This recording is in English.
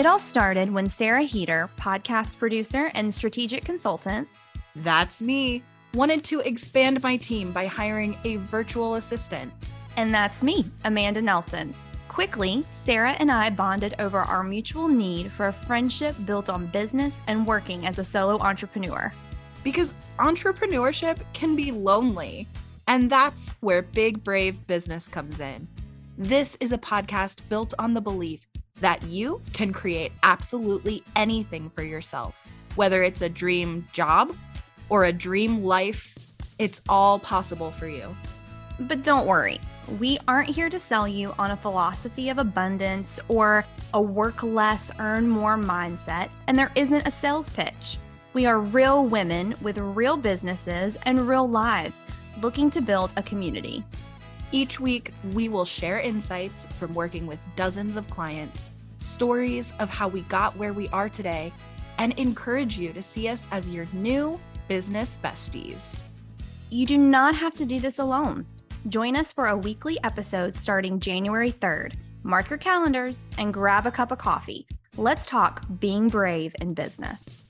It all started when Sarah Heeter, podcast producer and strategic consultant, that's me, wanted to expand my team by hiring a virtual assistant. And that's me, Amanda Nelson. Quickly, Sarah and I bonded over our mutual need for a friendship built on business and working as a solo entrepreneur. Because entrepreneurship can be lonely, and that's where Big Brave Business comes in. This is a podcast built on the belief that you can create absolutely anything for yourself, whether it's a dream job or a dream life, it's all possible for you. But don't worry, we aren't here to sell you on a philosophy of abundance or a work less, earn more mindset, and there isn't a sales pitch. We are real women with real businesses and real lives looking to build a community. Each week, we will share insights from working with dozens of clients, stories of how we got where we are today, and encourage you to see us as your new business besties. You do not have to do this alone. Join us for a weekly episode starting January 3rd. Mark your calendars and grab a cup of coffee. Let's talk being brave in business.